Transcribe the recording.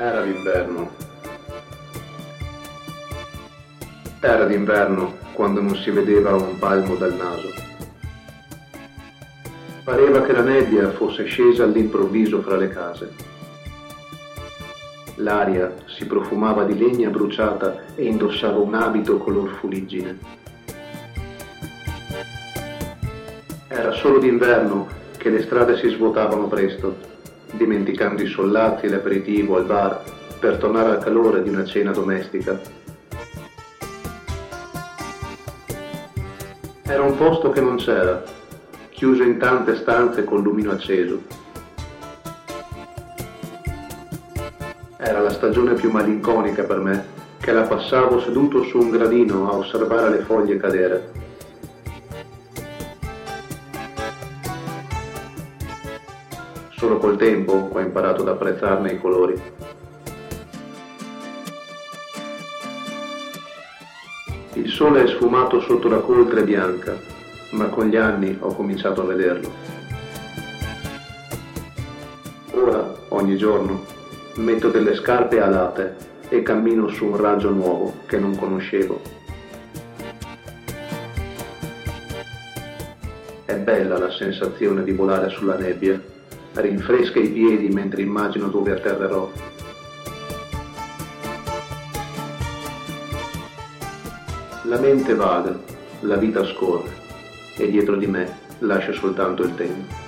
Era d'inverno. Era d'inverno quando non si vedeva un palmo dal naso. Pareva che la nebbia fosse scesa all'improvviso fra le case. L'aria si profumava di legna bruciata e indossava un abito color fuliggine. Era solo d'inverno che le strade si svuotavano presto dimenticando i soldati e l'aperitivo al bar per tornare al calore di una cena domestica. Era un posto che non c'era, chiuso in tante stanze col lumino acceso. Era la stagione più malinconica per me, che la passavo seduto su un gradino a osservare le foglie cadere. Solo col tempo ho imparato ad apprezzarne i colori. Il sole è sfumato sotto la coltre bianca, ma con gli anni ho cominciato a vederlo. Ora, ogni giorno, metto delle scarpe alate e cammino su un raggio nuovo che non conoscevo. È bella la sensazione di volare sulla nebbia rinfresca i piedi mentre immagino dove atterrerò. La mente vaga, la vita scorre e dietro di me lascio soltanto il tempo.